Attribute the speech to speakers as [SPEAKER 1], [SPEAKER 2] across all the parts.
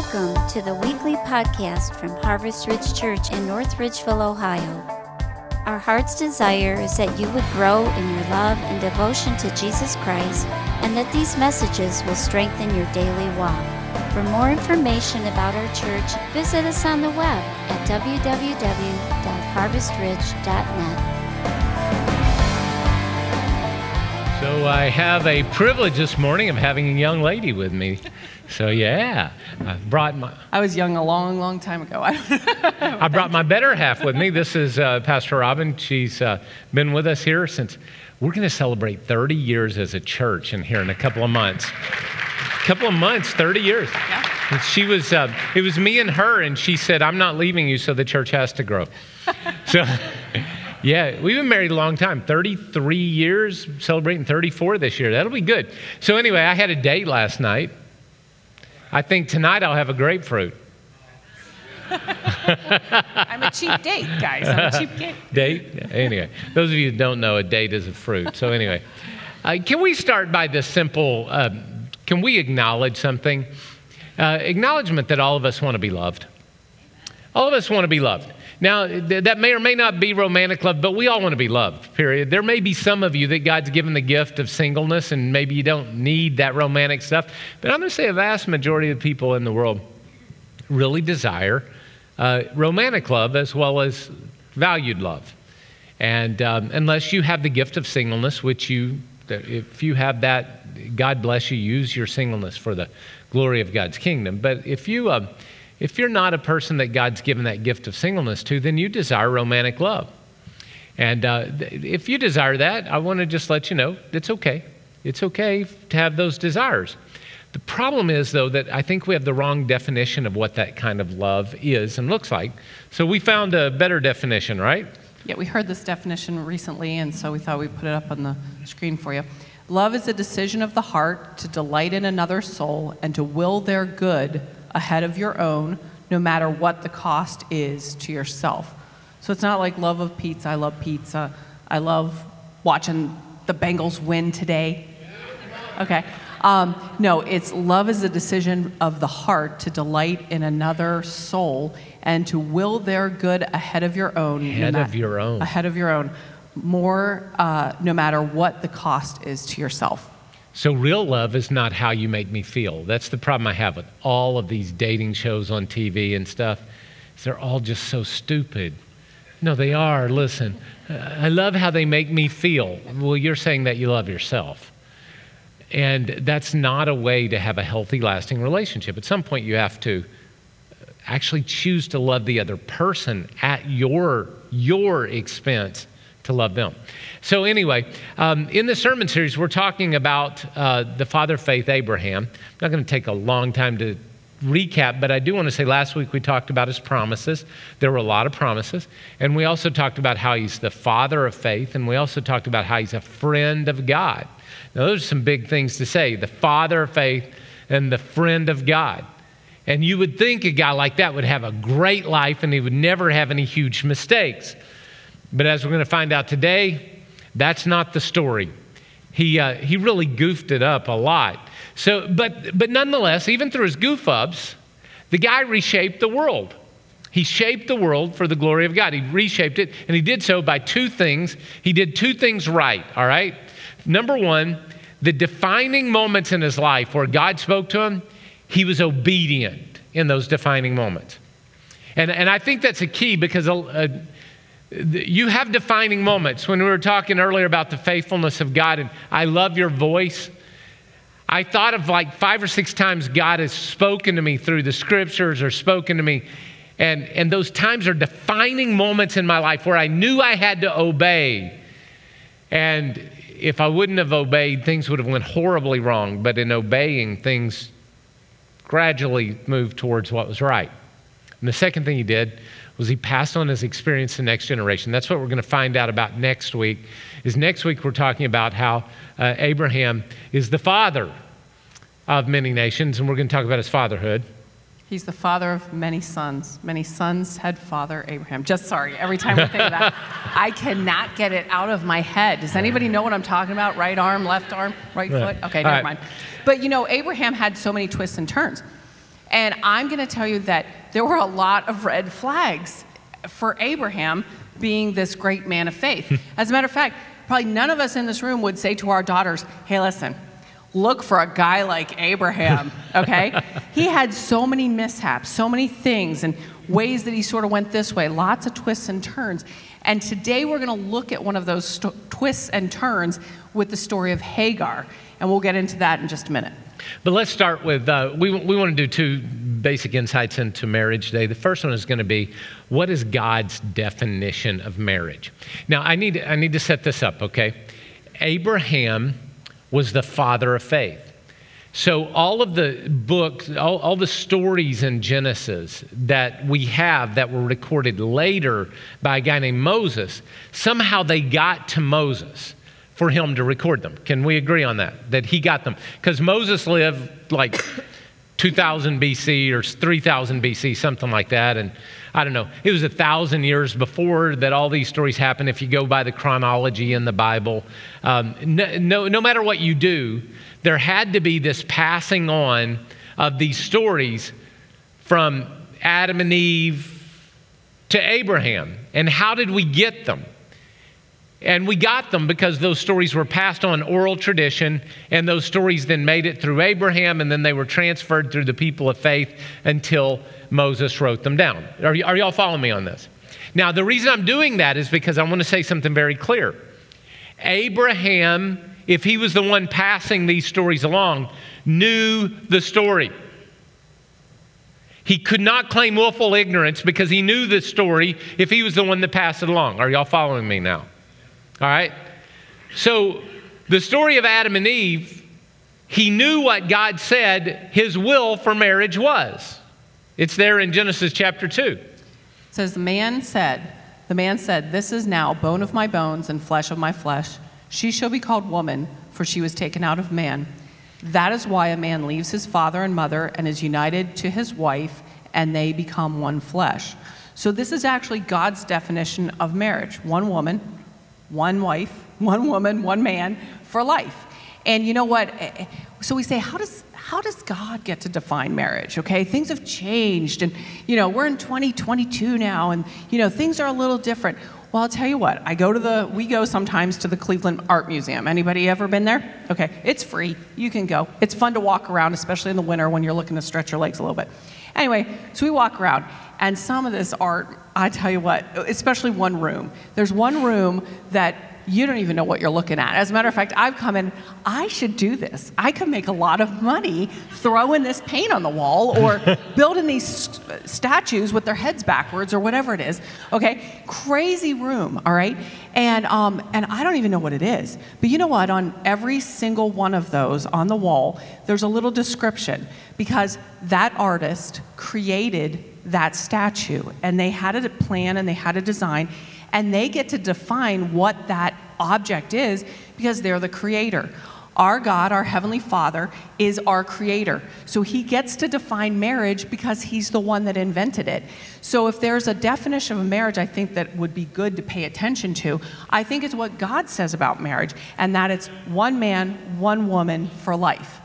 [SPEAKER 1] Welcome to the weekly podcast from Harvest Ridge Church in North Ridgeville, Ohio. Our heart's desire is that you would grow in your love and devotion to Jesus Christ and that these messages will strengthen your daily walk. For more information about our church, visit us on the web at www.harvestridge.net.
[SPEAKER 2] So I have a privilege this morning of having a young lady with me. So yeah, I brought my
[SPEAKER 3] I was young a long, long time ago.
[SPEAKER 2] I brought my better half with me. This is uh, Pastor Robin. She's uh, been with us here since we're going to celebrate 30 years as a church in here in a couple of months. A couple of months, 30 years.
[SPEAKER 3] Yeah.
[SPEAKER 2] And she was. Uh, it was me and her, and she said, "I'm not leaving you, so the church has to grow." so. Yeah, we've been married a long time 33 years, celebrating 34 this year. That'll be good. So, anyway, I had a date last night. I think tonight I'll have a grapefruit.
[SPEAKER 3] I'm a cheap date, guys. I'm a cheap date.
[SPEAKER 2] Date? Anyway, those of you who don't know, a date is a fruit. So, anyway, uh, can we start by this simple uh, can we acknowledge something? Uh, acknowledgement that all of us want to be loved. All of us want to be loved. Now, th- that may or may not be romantic love, but we all want to be loved, period. There may be some of you that God's given the gift of singleness, and maybe you don't need that romantic stuff. But I'm going to say a vast majority of people in the world really desire uh, romantic love as well as valued love. And um, unless you have the gift of singleness, which you, if you have that, God bless you, use your singleness for the glory of God's kingdom. But if you, uh, if you're not a person that God's given that gift of singleness to, then you desire romantic love. And uh, if you desire that, I want to just let you know it's okay. It's okay to have those desires. The problem is, though, that I think we have the wrong definition of what that kind of love is and looks like. So we found a better definition, right?
[SPEAKER 3] Yeah, we heard this definition recently, and so we thought we'd put it up on the screen for you. Love is a decision of the heart to delight in another soul and to will their good ahead of your own, no matter what the cost is to yourself. So it's not like love of pizza. I love pizza. I love watching the Bengals win today. Okay. Um, no, it's love is a decision of the heart to delight in another soul and to will their good ahead of your own. no
[SPEAKER 2] Ahead
[SPEAKER 3] ma-
[SPEAKER 2] of your own.
[SPEAKER 3] Ahead of your own. More, uh, no matter what the cost is to yourself.
[SPEAKER 2] So, real love is not how you make me feel. That's the problem I have with all of these dating shows on TV and stuff. They're all just so stupid. No, they are. Listen, I love how they make me feel. Well, you're saying that you love yourself. And that's not a way to have a healthy, lasting relationship. At some point, you have to actually choose to love the other person at your your expense to love them. So anyway, um, in the sermon series, we're talking about uh, the father of faith, Abraham. I'm not going to take a long time to recap, but I do want to say last week we talked about his promises. There were a lot of promises. And we also talked about how he's the father of faith, and we also talked about how he's a friend of God. Now, those are some big things to say the father of faith and the friend of God. And you would think a guy like that would have a great life and he would never have any huge mistakes. But as we're going to find out today, that's not the story. He, uh, he really goofed it up a lot. So, but, but nonetheless, even through his goof ups, the guy reshaped the world. He shaped the world for the glory of God. He reshaped it, and he did so by two things. He did two things right, all right? Number one, the defining moments in his life where God spoke to him, he was obedient in those defining moments. And, and I think that's a key because uh, you have defining moments. When we were talking earlier about the faithfulness of God, and I love your voice. I thought of like five or six times God has spoken to me through the scriptures or spoken to me. And, and those times are defining moments in my life where I knew I had to obey. And if I wouldn't have obeyed, things would have went horribly wrong. But in obeying, things gradually moved towards what was right. And the second thing he did was he passed on his experience to the next generation. That's what we're going to find out about next week. Is next week we're talking about how uh, Abraham is the father of many nations, and we're going to talk about his fatherhood.
[SPEAKER 3] He's the father of many sons. Many sons had father Abraham. Just sorry, every time I think of that, I cannot get it out of my head. Does anybody know what I'm talking about? Right arm, left arm, right
[SPEAKER 2] Right.
[SPEAKER 3] foot? Okay,
[SPEAKER 2] All
[SPEAKER 3] never
[SPEAKER 2] right.
[SPEAKER 3] mind. But you know, Abraham had so many twists and turns. And I'm going to tell you that there were a lot of red flags for Abraham being this great man of faith. Hmm. As a matter of fact, probably none of us in this room would say to our daughters, hey, listen, look for a guy like Abraham, okay? he had so many mishaps, so many things, and ways that he sort of went this way, lots of twists and turns. And today we're going to look at one of those st- twists and turns with the story of Hagar. And we'll get into that in just a minute.
[SPEAKER 2] But let's start with uh, we, we want to do two basic insights into marriage today. The first one is going to be what is God's definition of marriage? Now, I need, I need to set this up, okay? Abraham was the father of faith. So, all of the books, all, all, the stories in Genesis that we have that were recorded later by a guy named Moses, somehow they got to Moses for him to record them. Can we agree on that? That he got them? Because Moses lived like 2000 BC or 3000 BC, something like that. And I don't know, it was a thousand years before that all these stories happened if you go by the chronology in the Bible. Um, no, no, no matter what you do, there had to be this passing on of these stories from Adam and Eve to Abraham. And how did we get them? And we got them because those stories were passed on oral tradition, and those stories then made it through Abraham, and then they were transferred through the people of faith until Moses wrote them down. Are, y- are y'all following me on this? Now, the reason I'm doing that is because I want to say something very clear. Abraham, if he was the one passing these stories along, knew the story. He could not claim willful ignorance because he knew the story if he was the one that passed it along. Are y'all following me now? All right? So, the story of Adam and Eve, he knew what God said his will for marriage was. It's there in Genesis chapter 2. It
[SPEAKER 3] says, The man said, The man said, This is now bone of my bones and flesh of my flesh. She shall be called woman, for she was taken out of man. That is why a man leaves his father and mother and is united to his wife, and they become one flesh. So, this is actually God's definition of marriage one woman, one wife, one woman, one man for life. And you know what? Eh, eh, so we say, how does how does God get to define marriage? Okay, things have changed, and you know we're in 2022 now, and you know things are a little different. Well, I'll tell you what. I go to the we go sometimes to the Cleveland Art Museum. Anybody ever been there? Okay, it's free. You can go. It's fun to walk around, especially in the winter when you're looking to stretch your legs a little bit. Anyway, so we walk around, and some of this art, I tell you what, especially one room. There's one room that you don't even know what you're looking at. As a matter of fact, I've come in, I should do this. I could make a lot of money throwing this paint on the wall or building these st- statues with their heads backwards or whatever it is. Okay? Crazy room, all right? And, um, and I don't even know what it is. But you know what? On every single one of those on the wall, there's a little description because that artist created that statue and they had a plan and they had a design and they get to define what that object is because they're the creator. Our God, our Heavenly Father, is our creator. So he gets to define marriage because he's the one that invented it. So if there's a definition of marriage I think that would be good to pay attention to, I think it's what God says about marriage, and that it's one man, one woman for life.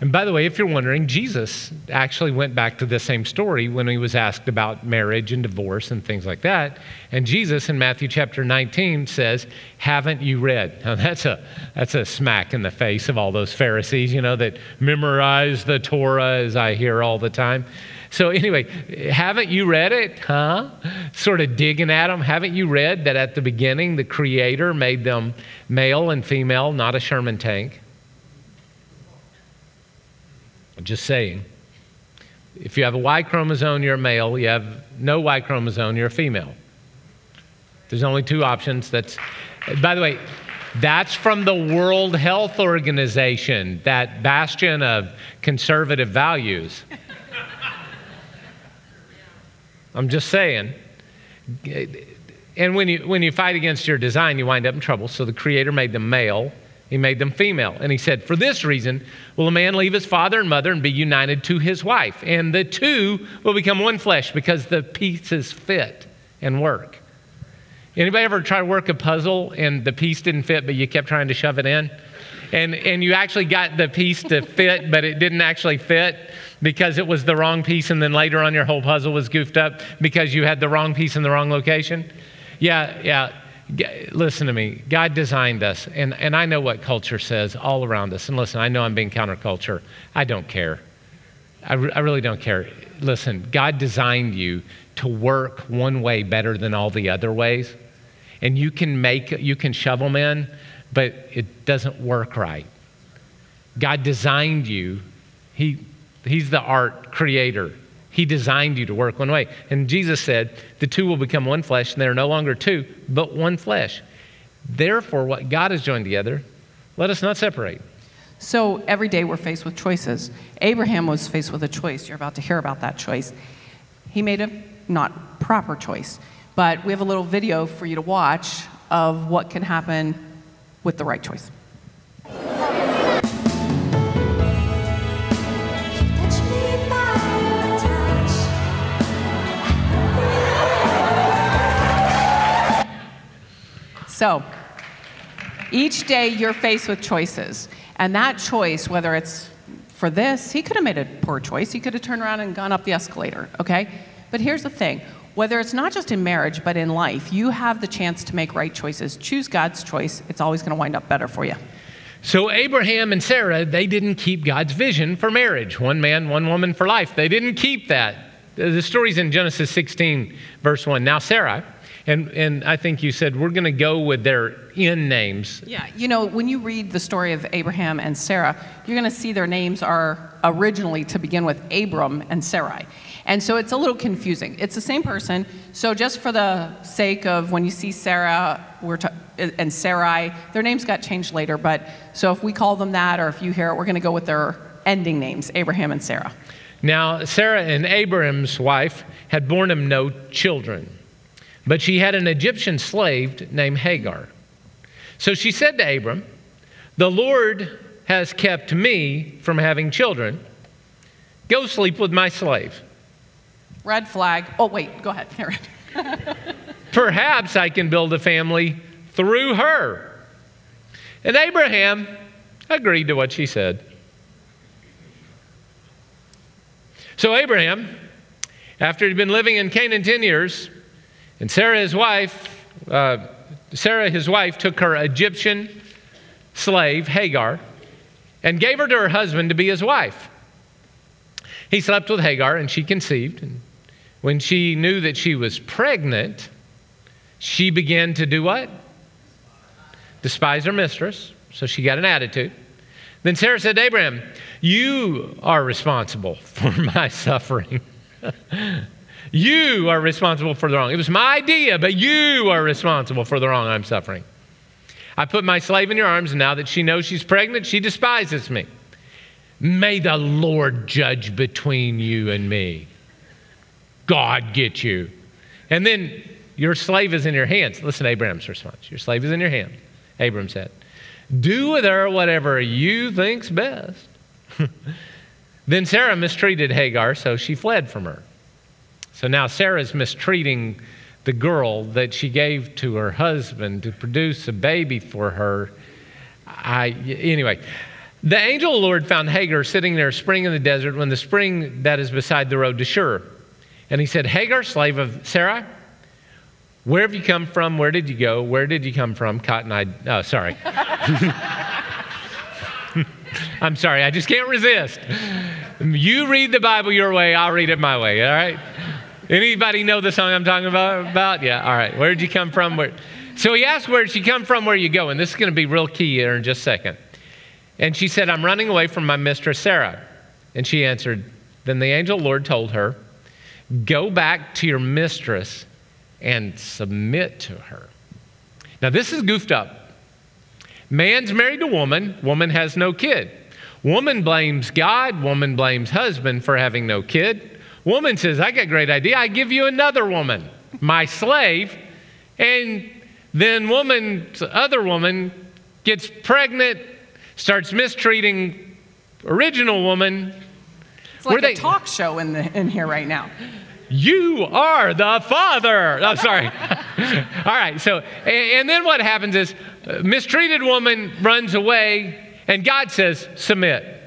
[SPEAKER 2] And by the way, if you're wondering, Jesus actually went back to the same story when he was asked about marriage and divorce and things like that. And Jesus in Matthew chapter 19 says, Haven't you read? Now that's a, that's a smack in the face of all those Pharisees, you know, that memorize the Torah as I hear all the time. So, anyway, haven't you read it? Huh? Sort of digging at them. Haven't you read that at the beginning the Creator made them male and female, not a Sherman tank? I'm just saying. If you have a Y chromosome, you're a male. You have no Y chromosome, you're a female. There's only two options. That's, by the way, that's from the World Health Organization, that bastion of conservative values. I'm just saying. And when you, when you fight against your design, you wind up in trouble. So the Creator made them male he made them female. And he said, For this reason will a man leave his father and mother and be united to his wife. And the two will become one flesh because the pieces fit and work. Anybody ever try to work a puzzle and the piece didn't fit, but you kept trying to shove it in? And, and you actually got the piece to fit, but it didn't actually fit because it was the wrong piece, and then later on your whole puzzle was goofed up because you had the wrong piece in the wrong location? Yeah, yeah. Listen to me. God designed us, and, and I know what culture says all around us. And listen, I know I'm being counterculture. I don't care. I, re- I really don't care. Listen, God designed you to work one way better than all the other ways. And you can make, you can shovel them in, but it doesn't work right. God designed you. He, he's the art creator. He designed you to work one way. And Jesus said, the two will become one flesh, and they're no longer two, but one flesh. Therefore, what God has joined together, let us not separate.
[SPEAKER 3] So every day we're faced with choices. Abraham was faced with a choice. You're about to hear about that choice. He made a not proper choice. But we have a little video for you to watch of what can happen with the right choice. So, each day you're faced with choices. And that choice, whether it's for this, he could have made a poor choice. He could have turned around and gone up the escalator, okay? But here's the thing whether it's not just in marriage, but in life, you have the chance to make right choices. Choose God's choice, it's always going to wind up better for you.
[SPEAKER 2] So, Abraham and Sarah, they didn't keep God's vision for marriage one man, one woman for life. They didn't keep that. The story's in Genesis 16, verse 1. Now, Sarah, and, and I think you said we're going to go with their in names.
[SPEAKER 3] Yeah, you know, when you read the story of Abraham and Sarah, you're going to see their names are originally to begin with Abram and Sarai. And so it's a little confusing. It's the same person. So just for the sake of when you see Sarah we're ta- and Sarai, their names got changed later. But so if we call them that, or if you hear it, we're going to go with their ending names, Abraham and Sarah.
[SPEAKER 2] Now, Sarah and Abraham's wife had borne him no children, but she had an Egyptian slave named Hagar. So she said to Abram, The Lord has kept me from having children. Go sleep with my slave.
[SPEAKER 3] Red flag. Oh, wait, go ahead.
[SPEAKER 2] Perhaps I can build a family through her. And Abraham agreed to what she said. So Abraham, after he'd been living in Canaan 10 years, and Sarah, his wife, uh, Sarah, his wife, took her Egyptian slave, Hagar, and gave her to her husband to be his wife. He slept with Hagar, and she conceived. And when she knew that she was pregnant, she began to do what? Despise her mistress. So she got an attitude. Then Sarah said to Abraham, You are responsible for my suffering. you are responsible for the wrong. It was my idea, but you are responsible for the wrong I'm suffering. I put my slave in your arms, and now that she knows she's pregnant, she despises me. May the Lord judge between you and me. God get you. And then your slave is in your hands. Listen to Abraham's response. Your slave is in your hand. Abram said, Do with her whatever you think's best. then Sarah mistreated Hagar, so she fled from her. So now Sarah's mistreating the girl that she gave to her husband to produce a baby for her. I, anyway, the angel of the Lord found Hagar sitting near a spring in the desert when the spring that is beside the road to Shur. And he said, Hagar, slave of Sarah, where have you come from? Where did you go? Where did you come from? Cotton eyed. Oh, sorry. I'm sorry. I just can't resist. You read the Bible your way, I'll read it my way, all right? Anybody know the song I'm talking about? about? Yeah, all right. Where did you come from? Where? So he asked, Where'd you come from? Where you going? This is going to be real key here in just a second. And she said, I'm running away from my mistress Sarah. And she answered, Then the angel Lord told her, Go back to your mistress and submit to her. Now, this is goofed up. Man's married to woman, woman has no kid. Woman blames God, woman blames husband for having no kid. Woman says, I got a great idea. I give you another woman, my slave. And then woman's other woman gets pregnant, starts mistreating original woman.
[SPEAKER 3] It's like
[SPEAKER 2] Were
[SPEAKER 3] a
[SPEAKER 2] they-
[SPEAKER 3] talk show in, the, in here right now.
[SPEAKER 2] You are the Father. I'm sorry. All right, so, and, and then what happens is, uh, mistreated woman runs away, and God says, Submit.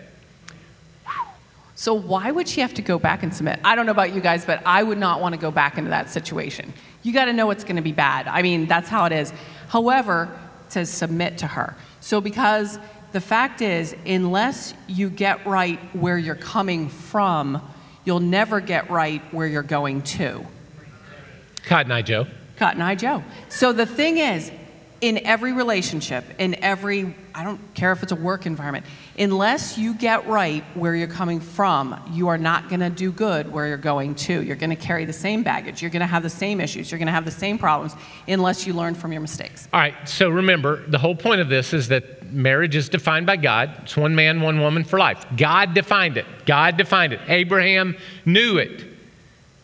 [SPEAKER 3] So why would she have to go back and submit? I don't know about you guys, but I would not want to go back into that situation. You got to know it's going to be bad. I mean, that's how it is. However, it says submit to her. So because the fact is, unless you get right where you're coming from, you'll never get right where you're going to.
[SPEAKER 2] Cotton Eye Joe.
[SPEAKER 3] Cotton Eye Joe. So the thing is, in every relationship, in every, I don't care if it's a work environment, unless you get right where you're coming from, you are not going to do good where you're going to. You're going to carry the same baggage. You're going to have the same issues. You're going to have the same problems unless you learn from your mistakes.
[SPEAKER 2] All right, so remember, the whole point of this is that marriage is defined by God. It's one man, one woman for life. God defined it. God defined it. Abraham knew it.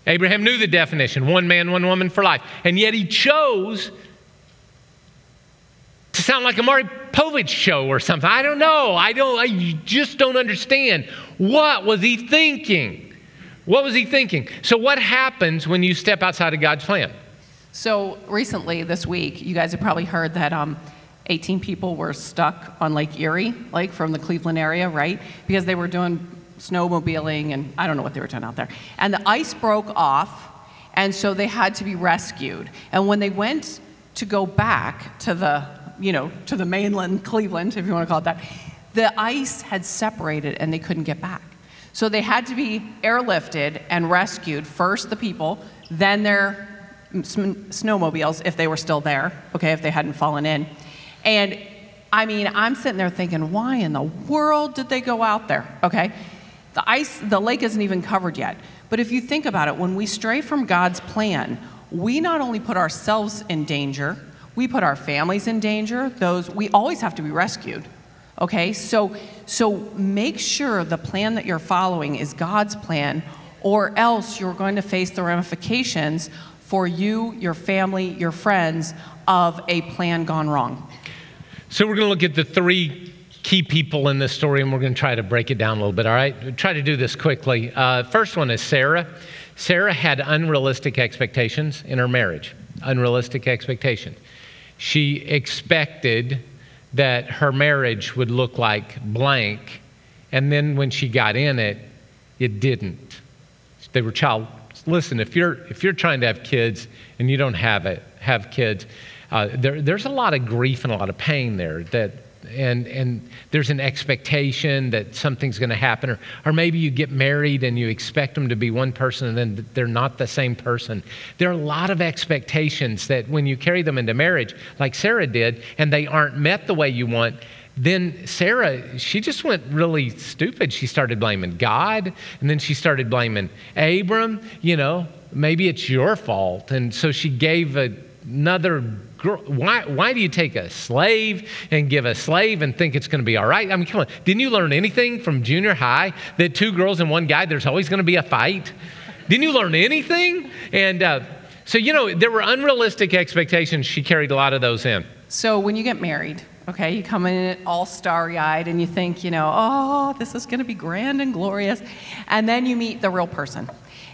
[SPEAKER 2] Abraham knew the definition one man, one woman for life. And yet he chose to sound like a Maury Povich show or something. I don't know. I don't I just don't understand. What was he thinking? What was he thinking? So what happens when you step outside of God's plan?
[SPEAKER 3] So recently, this week, you guys have probably heard that um, 18 people were stuck on Lake Erie, like from the Cleveland area, right? Because they were doing snowmobiling and I don't know what they were doing out there. And the ice broke off, and so they had to be rescued. And when they went to go back to the, you know, to the mainland Cleveland, if you want to call it that, the ice had separated and they couldn't get back. So they had to be airlifted and rescued. First the people, then their snowmobiles, if they were still there, okay, if they hadn't fallen in. And I mean, I'm sitting there thinking, why in the world did they go out there? Okay, the ice, the lake isn't even covered yet. But if you think about it, when we stray from God's plan, we not only put ourselves in danger, we put our families in danger. Those we always have to be rescued. Okay, so so make sure the plan that you're following is God's plan, or else you're going to face the ramifications for you, your family, your friends of a plan gone wrong.
[SPEAKER 2] So we're going to look at the three key people in this story, and we're going to try to break it down a little bit. All right, try to do this quickly. Uh, first one is Sarah. Sarah had unrealistic expectations in her marriage. Unrealistic expectations. She expected that her marriage would look like blank, and then when she got in it, it didn't. They were child. Listen, if you're if you're trying to have kids and you don't have it, have kids, uh, there, there's a lot of grief and a lot of pain there. That and and there's an expectation that something's going to happen, or or maybe you get married and you expect them to be one person and then they're not the same person. There are a lot of expectations that when you carry them into marriage, like Sarah did, and they aren't met the way you want then Sarah, she just went really stupid. She started blaming God, and then she started blaming Abram. You know, maybe it's your fault. And so she gave a, another girl. Why, why do you take a slave and give a slave and think it's going to be all right? I mean, come on. Didn't you learn anything from junior high that two girls and one guy, there's always going to be a fight? Didn't you learn anything? And uh, so, you know, there were unrealistic expectations. She carried a lot of those in.
[SPEAKER 3] So when you get married, okay, you come in all starry eyed and you think, you know, oh, this is going to be grand and glorious. And then you meet the real person.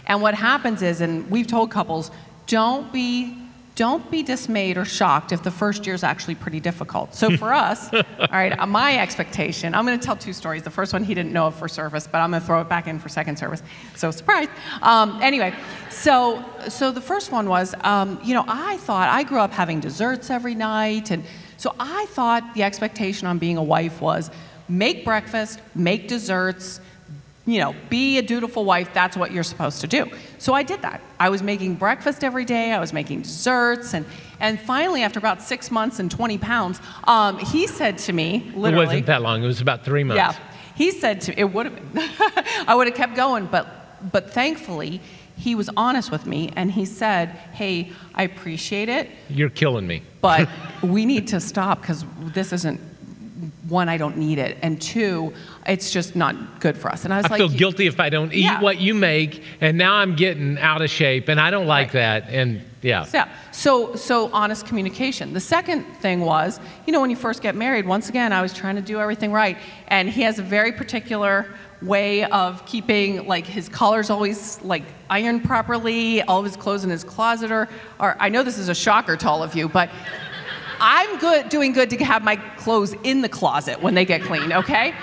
[SPEAKER 3] And what happens is, and we've told couples, don't be. Don't be dismayed or shocked if the first year is actually pretty difficult. So for us, all right, uh, my expectation, I'm going to tell two stories. The first one he didn't know of for service, but I'm going to throw it back in for second service. So surprise. Um, anyway, so so the first one was, um, you know, I thought I grew up having desserts every night, and so I thought the expectation on being a wife was make breakfast, make desserts, you know, be a dutiful wife. That's what you're supposed to do. So I did that. I was making breakfast every day. I was making desserts, and and finally, after about six months and 20 pounds, um, he said to me,
[SPEAKER 2] It
[SPEAKER 3] literally,
[SPEAKER 2] wasn't that long. It was about three months.
[SPEAKER 3] yeah. He said to me it would have been. I would have kept going, but but thankfully he was honest with me and he said, "Hey, I appreciate it,
[SPEAKER 2] You're killing me.
[SPEAKER 3] but we need to stop because this isn't one, I don't need it, and two, it's just not good for us. And I was
[SPEAKER 2] I
[SPEAKER 3] like,
[SPEAKER 2] feel guilty if I don't eat
[SPEAKER 3] Yeah.
[SPEAKER 2] what you make, and now I'm getting out of shape, and I don't like
[SPEAKER 3] Right.
[SPEAKER 2] that. And yeah,
[SPEAKER 3] Yeah. So, so honest communication. The second thing was, you know, when you first get married, once again, I was trying to do everything right, and he has a very particular way of keeping like his collars always like ironed properly, all of his clothes in his closet are, are I know this is a shocker to all of you, but I'm good doing good to have my clothes in the closet when they get clean, okay?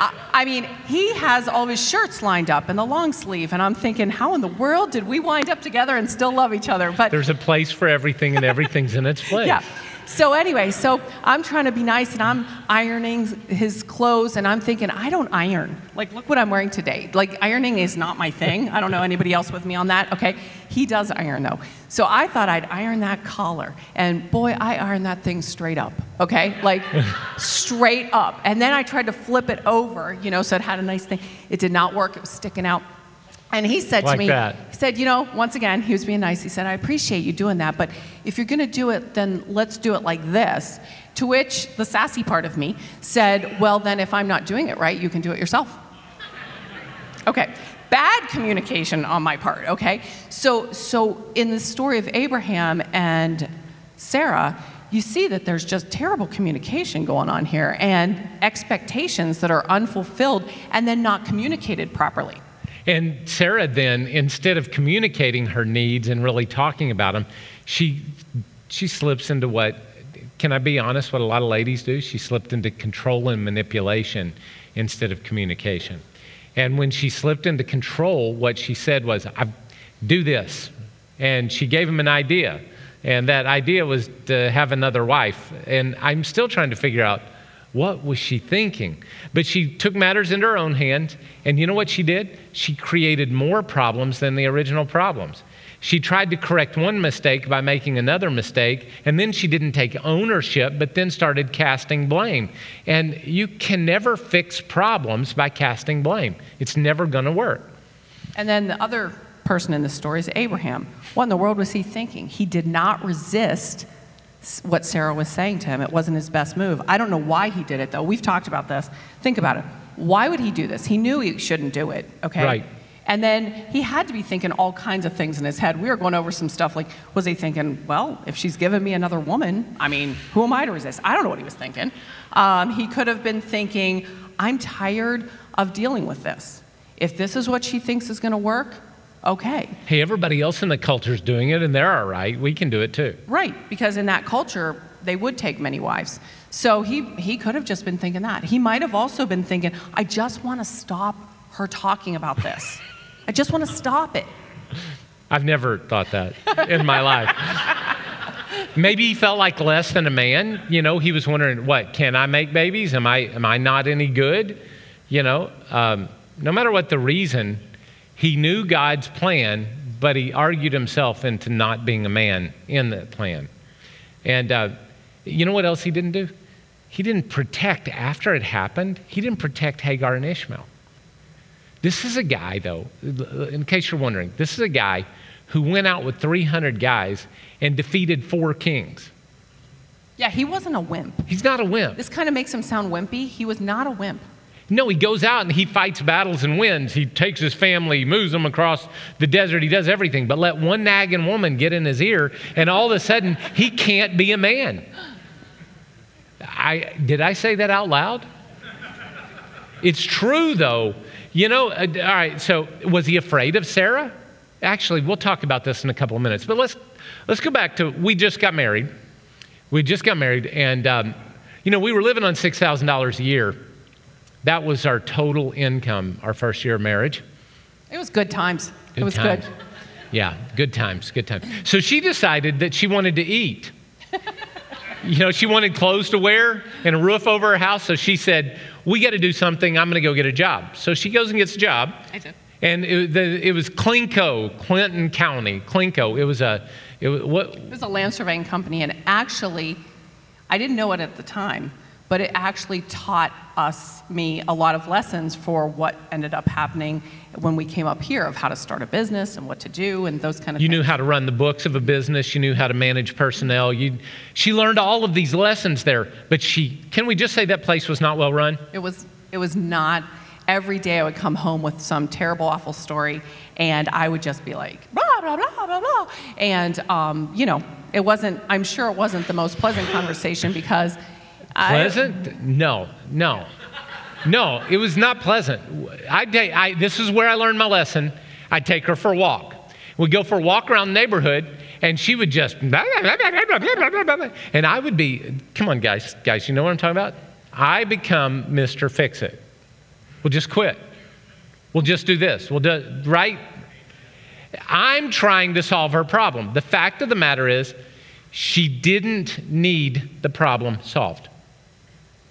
[SPEAKER 3] I, I mean, he has all his shirts lined up in the long sleeve, and I'm thinking, how in the world did we wind up together and still love each other? But
[SPEAKER 2] there's a place for everything, and everything's in its place.
[SPEAKER 3] yeah. So anyway, so I'm trying to be nice and I'm ironing his clothes and I'm thinking, I don't iron. Like, look what I'm wearing today. Like, ironing is not my thing. I don't know anybody else with me on that. Okay. He does iron though. So I thought I'd iron that collar. And boy, I ironed that thing straight up. Okay. Like, straight up. And then I tried to flip it over, you know, so it had a nice thing. It did not work. It was sticking out. And he said
[SPEAKER 2] Like
[SPEAKER 3] to me,
[SPEAKER 2] that.
[SPEAKER 3] he said, you know, once again, he was being nice. He said, I appreciate you doing that, but if you're going to do it, then let's do it like this. To which the sassy part of me said, well, then if I'm not doing it right, you can do it yourself. Okay. Bad communication on my part, okay? So so in the story of Abraham and Sarah, you see that there's just terrible communication going on here and expectations that are unfulfilled and then not communicated properly.
[SPEAKER 2] And Sarah then, instead of communicating her needs and really talking about them, she she slips into what can I be honest? What a lot of ladies do? She slipped into control and manipulation instead of communication. And when she slipped into control, what she said was, "I do this," and she gave him an idea, and that idea was to have another wife. And I'm still trying to figure out what was she thinking? But she took matters into her own hands, and you know what she did? She created more problems than the original problems. She tried to correct one mistake by making another mistake, and then she didn't take ownership, but then started casting blame. And you can never fix problems by casting blame, it's never going to work.
[SPEAKER 3] And then the other person in the story is Abraham. What in the world was he thinking? He did not resist what Sarah was saying to him. It wasn't his best move. I don't know why he did it, though. We've talked about this. Think about it. Why would he do this? He knew he shouldn't do it, okay?
[SPEAKER 2] Right.
[SPEAKER 3] And then he had to be thinking all kinds of things in his head. We were going over some stuff like, was he thinking, well, if she's given me another woman, I mean, who am I to resist? I don't know what he was thinking. Um, he could have been thinking, I'm tired of dealing with this. If this is what she thinks is going to work, okay.
[SPEAKER 2] Hey, everybody else in the culture is doing it, and they're all right. We can do it too.
[SPEAKER 3] Right, because in that culture, they would take many wives. So he, he could have just been thinking that. He might have also been thinking, I just want to stop her talking about this. I just want to stop it.
[SPEAKER 2] I've never thought that in my life. Maybe he felt like less than a man. You know, he was wondering, what, can I make babies? Am I, am I not any good? You know, um, no matter what the reason, he knew God's plan, but he argued himself into not being a man in that plan. And uh, you know what else he didn't do? He didn't protect, after it happened, he didn't protect Hagar and Ishmael. This is a guy, though, in case you're wondering, this is a guy who went out with 300 guys and defeated four kings.
[SPEAKER 3] Yeah, he wasn't a wimp.
[SPEAKER 2] He's not a wimp.
[SPEAKER 3] This kind of makes him sound wimpy. He was not a wimp.
[SPEAKER 2] No, he goes out and he fights battles and wins. He takes his family, moves them across the desert. He does everything. But let one nagging woman get in his ear, and all of a sudden, he can't be a man. I, did I say that out loud? It's true, though. You know, uh, all right, so was he afraid of Sarah? Actually, we'll talk about this in a couple of minutes. But let's, let's go back to we just got married. We just got married, and, um, you know, we were living on $6,000 a year. That was our total income our first year of marriage.
[SPEAKER 3] It was good times.
[SPEAKER 2] Good
[SPEAKER 3] it was
[SPEAKER 2] times.
[SPEAKER 3] good.
[SPEAKER 2] Yeah, good times, good times. So she decided that she wanted to eat. you know, she wanted clothes to wear and a roof over her house. So she said, We got to do something. I'm going to go get a job. So she goes and gets a job.
[SPEAKER 3] I did.
[SPEAKER 2] And it, the, it was Clinco, Clinton County, Clinco. It was a, it was, what,
[SPEAKER 3] It was a land surveying company, and actually, I didn't know it at the time, but it actually taught us, me, a lot of lessons for what ended up happening when we came up here of how to start a business and what to do and those kind of
[SPEAKER 2] You
[SPEAKER 3] things.
[SPEAKER 2] knew how to run the books of a business. You knew how to manage personnel. You, she learned all of these lessons there. But she, can we just say that place was not well run?
[SPEAKER 3] It was it was not every day I would come home with some terrible, awful story, and I would just be like blah blah blah blah blah, and um, you know it wasn't. I'm sure it wasn't the most pleasant conversation because I,
[SPEAKER 2] Pleasant? No, no, no. It was not pleasant. I, I this is where I learned my lesson. I'd take her for a walk. We'd go for a walk around the neighborhood, and she would just and I would be. Come on, guys, guys. You know what I'm talking about? I become Mr. Fix It. We'll just quit. We'll just do this. We'll do right. I'm trying to solve her problem. The fact of the matter is, she didn't need the problem solved.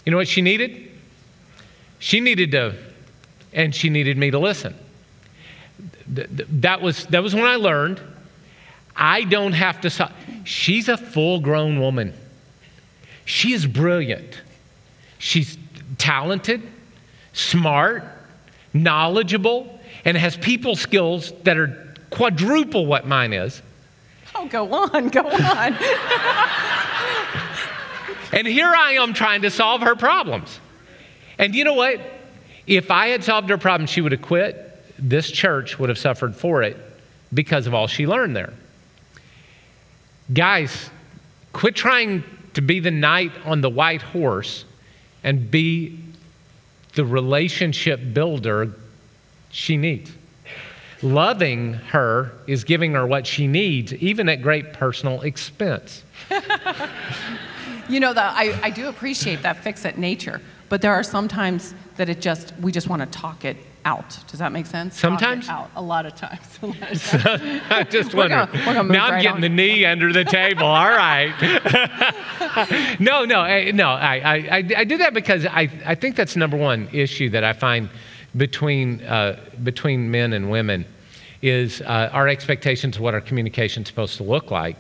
[SPEAKER 2] You know what she needed? She needed to, and she needed me to listen. Th- th- That was, that was when I learned I don't have to. She's a full grown woman. She is brilliant. She's talented, smart, knowledgeable, and has people skills that are quadruple what mine is.
[SPEAKER 3] oh go on go on.
[SPEAKER 2] And here I am trying to solve her problems. And you know what? If I had solved her problem, she would have quit. This church would have suffered for it because of all she learned there. Guys, quit trying to be the knight on the white horse and be the relationship builder she needs. Loving her is giving her what she needs, even at great personal expense.
[SPEAKER 3] You know that I, I do appreciate that fix it nature, but there are some times that it just we just want to talk it out. Does that make sense? Talk it
[SPEAKER 2] Sometimes?
[SPEAKER 3] out a lot of times. A lot of times.
[SPEAKER 2] I just
[SPEAKER 3] We're
[SPEAKER 2] wonder.
[SPEAKER 3] gonna- we're gonna move
[SPEAKER 2] now I'm
[SPEAKER 3] right
[SPEAKER 2] getting
[SPEAKER 3] on.
[SPEAKER 2] the knee under the table. All right. no, no, eh, no. I, I, I, I do that because I, I think that's number one issue that I find between, uh, between men and women is uh, our expectations of what our communication is supposed to look like.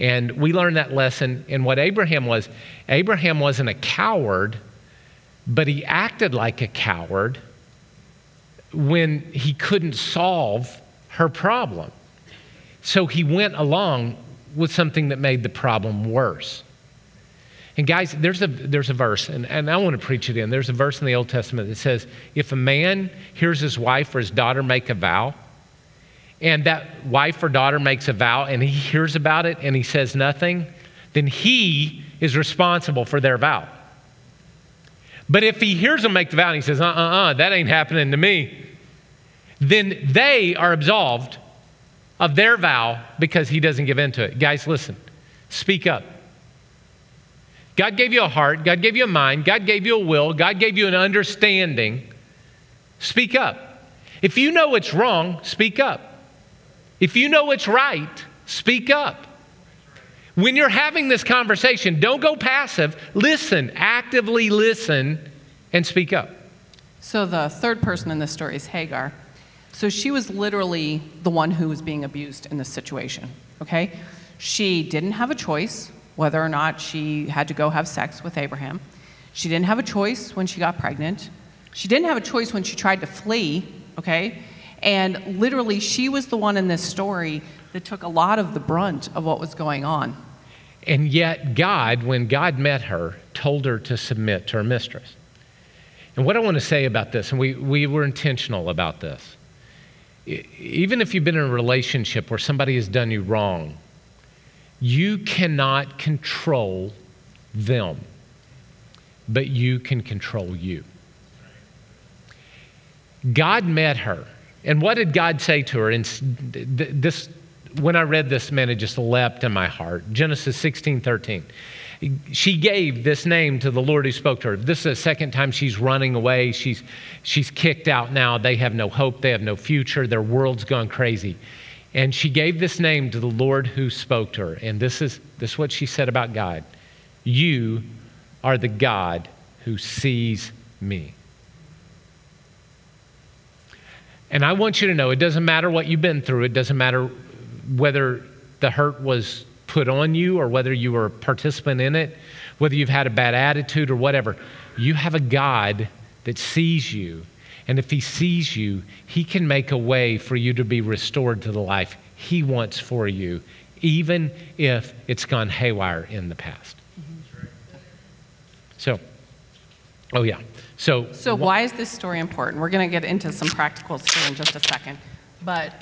[SPEAKER 2] And we learned that lesson in what Abraham was. Abraham wasn't a coward, but he acted like a coward when he couldn't solve her problem. So he went along with something that made the problem worse. And guys, there's a, there's a verse, and, and I want to preach it in. There's a verse in the Old Testament that says, if a man hears his wife or his daughter make a vow, and that wife or daughter makes a vow and he hears about it and he says nothing, then he is responsible for their vow. But if he hears them make the vow and he says, uh uh uh, that ain't happening to me, then they are absolved of their vow because he doesn't give in to it. Guys, listen, speak up. God gave you a heart, God gave you a mind, God gave you a will, God gave you an understanding. Speak up. If you know it's wrong, speak up. If you know it's right, speak up. When you're having this conversation, don't go passive. Listen, actively listen, and speak up.
[SPEAKER 3] So the third person in this story is Hagar. So she was literally the one who was being abused in this situation, okay? She didn't have a choice whether or not she had to go have sex with Abraham. She didn't have a choice when she got pregnant. She didn't have a choice when she tried to flee, okay? And literally, she was the one in this story that took a lot of the brunt of what was going on.
[SPEAKER 2] And yet, God, when God met her, told her to submit to her mistress. And what I want to say about this, and we, we were intentional about this, even if you've been in a relationship where somebody has done you wrong, you cannot control them, but you can control you. God met her. And what did God say to her? And this, when I read this, man, it just leapt in my heart. Genesis 16, 13. She gave this name to the Lord who spoke to her. This is the second time she's running away. She's, she's kicked out now. They have no hope. They have no future. Their world's gone crazy. And she gave this name to the Lord who spoke to her. And this is, this is what she said about God You are the God who sees me. And I want you to know it doesn't matter what you've been through, it doesn't matter whether the hurt was put on you or whether you were a participant in it, whether you've had a bad attitude or whatever, you have a God that sees you. And if He sees you, He can make a way for you to be restored to the life He wants for you, even if it's gone haywire in the past. Mm-hmm. So, oh yeah. So,
[SPEAKER 3] So, why is this story important? We're going to get into some practicals here in just a second. But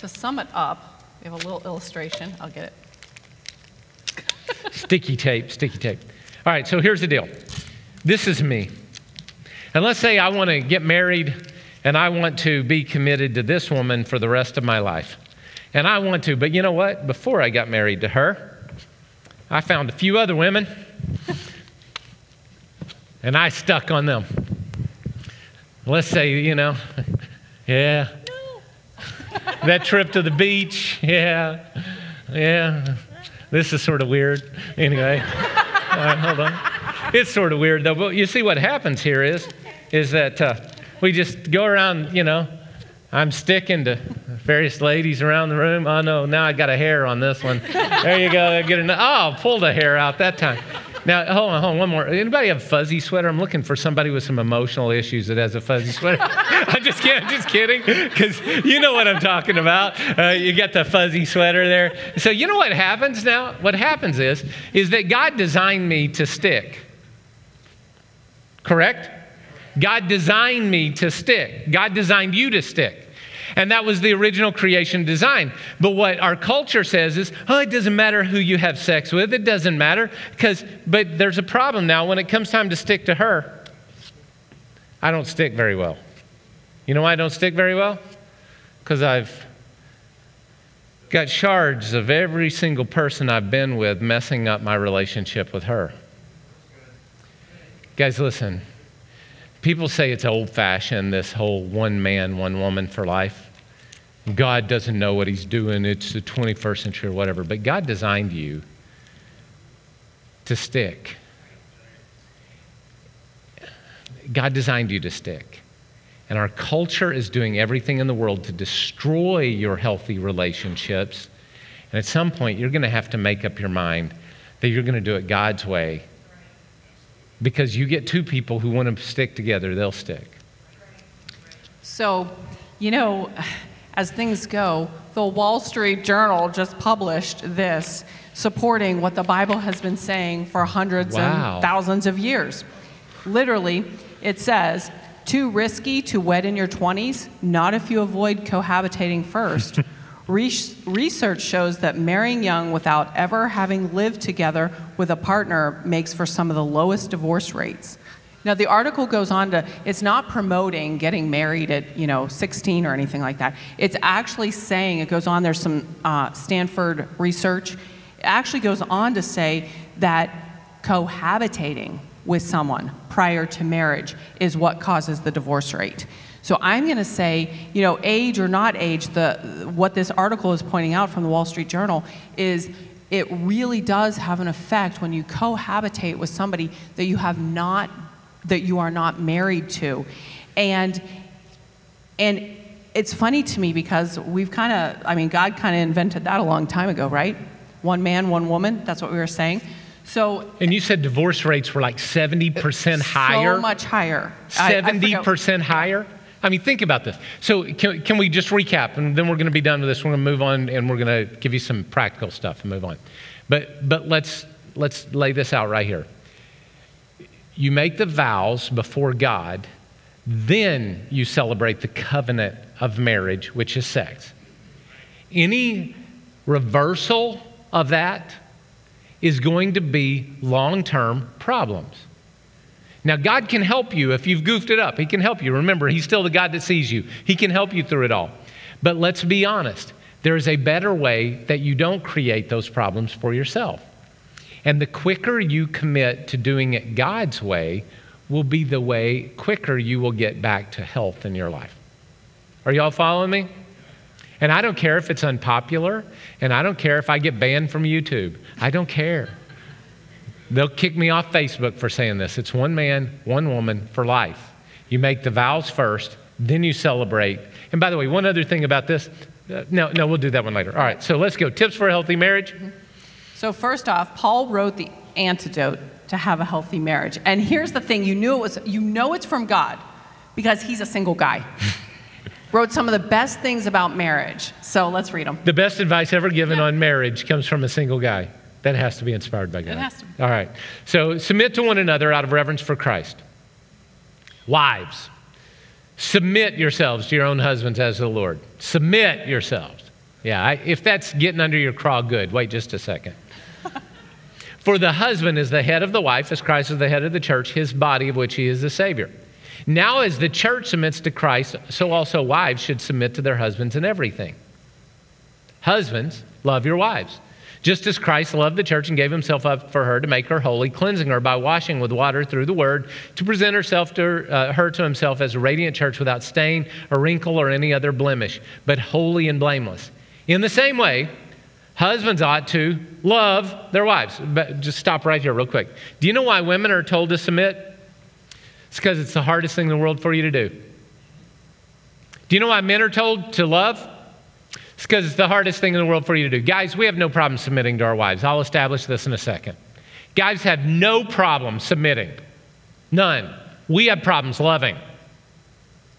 [SPEAKER 3] to sum it up, we have a little illustration. I'll get it.
[SPEAKER 2] Sticky tape, sticky tape. All right, so here's the deal. This is me. And let's say I want to get married and I want to be committed to this woman for the rest of my life. And I want to, but you know what? Before I got married to her, I found a few other women and I stuck on them. Let's say, you know, yeah. that trip to the beach, yeah, yeah. This is sort of weird. Anyway, right, hold on. It's sort of weird though. But you see, what happens here is, is that uh, we just go around. You know, I'm sticking to various ladies around the room. Oh no, now I got a hair on this one. There you go. Get an, oh, pulled a hair out that time. Now, hold on, hold on, one more. Anybody have fuzzy sweater? I'm looking for somebody with some emotional issues that has a fuzzy sweater. I'm just kidding, I'm just kidding, because you know what I'm talking about. Uh, you got the fuzzy sweater there. So you know what happens now? What happens is, is that God designed me to stick. Correct? God designed me to stick. God designed you to stick. And that was the original creation design. But what our culture says is, oh, it doesn't matter who you have sex with. It doesn't matter. Because, but there's a problem now. When it comes time to stick to her, I don't stick very well. You know why I don't stick very well? Because I've got shards of every single person I've been with messing up my relationship with her. Guys, listen. People say it's old fashioned, this whole one man, one woman for life. God doesn't know what he's doing. It's the 21st century or whatever. But God designed you to stick. God designed you to stick. And our culture is doing everything in the world to destroy your healthy relationships. And at some point, you're going to have to make up your mind that you're going to do it God's way. Because you get two people who want to stick together, they'll stick.
[SPEAKER 3] So, you know, as things go, the Wall Street Journal just published this supporting what the Bible has been saying for hundreds
[SPEAKER 2] Wow.
[SPEAKER 3] and thousands of years. Literally, it says, too risky to wed in your 20s? Not if you avoid cohabitating first. Res- Research shows that marrying young without ever having lived together with a partner makes for some of the lowest divorce rates. Now the article goes on to it's not promoting getting married at you know 16 or anything like that. It's actually saying it goes on. There's some uh, Stanford research. It actually goes on to say that cohabitating with someone prior to marriage is what causes the divorce rate. So I'm going to say, you know, age or not age, the what this article is pointing out from the Wall Street Journal is it really does have an effect when you cohabitate with somebody that you have not that you are not married to. And and it's funny to me because we've kind of I mean God kind of invented that a long time ago, right? One man, one woman, that's what we were saying. So
[SPEAKER 2] And you said divorce rates were like 70% uh, higher?
[SPEAKER 3] So much higher. I- I
[SPEAKER 2] 70% higher? I mean, think about this. So, can, can we just recap? And then we're going to be done with this. We're going to move on and we're going to give you some practical stuff and move on. But, but let's, let's lay this out right here. You make the vows before God, then you celebrate the covenant of marriage, which is sex. Any reversal of that is going to be long term problems. Now, God can help you if you've goofed it up. He can help you. Remember, He's still the God that sees you, He can help you through it all. But let's be honest there is a better way that you don't create those problems for yourself. And the quicker you commit to doing it God's way, will be the way quicker you will get back to health in your life. Are y'all following me? And I don't care if it's unpopular, and I don't care if I get banned from YouTube. I don't care. They'll kick me off Facebook for saying this. It's one man, one woman for life. You make the vows first, then you celebrate. And by the way, one other thing about this. Uh, no, no, we'll do that one later. All right, so let's go. Tips for a healthy marriage.
[SPEAKER 3] So, first off, Paul wrote the antidote to have a healthy marriage. And here's the thing, you knew it was you know it's from God because he's a single guy. Wrote some of the best things about marriage. So let's read them.
[SPEAKER 2] The best advice ever given on marriage comes from a single guy. That has to be inspired by God.
[SPEAKER 3] It has to be.
[SPEAKER 2] All right. So submit to one another out of reverence for Christ. Wives, submit yourselves to your own husbands as the Lord. Submit yourselves. Yeah, I, if that's getting under your craw, good. Wait just a second. For the husband is the head of the wife, as Christ is the head of the church, his body of which he is the Savior. Now, as the church submits to Christ, so also wives should submit to their husbands in everything. Husbands, love your wives. Just as Christ loved the church and gave himself up for her to make her holy, cleansing her by washing with water through the word, to present herself to her, uh, her to himself as a radiant church without stain or wrinkle or any other blemish, but holy and blameless. In the same way, husbands ought to love their wives. But just stop right here, real quick. Do you know why women are told to submit? It's because it's the hardest thing in the world for you to do. Do you know why men are told to love? It's because it's the hardest thing in the world for you to do. Guys, we have no problem submitting to our wives. I'll establish this in a second. Guys have no problem submitting. None. We have problems loving.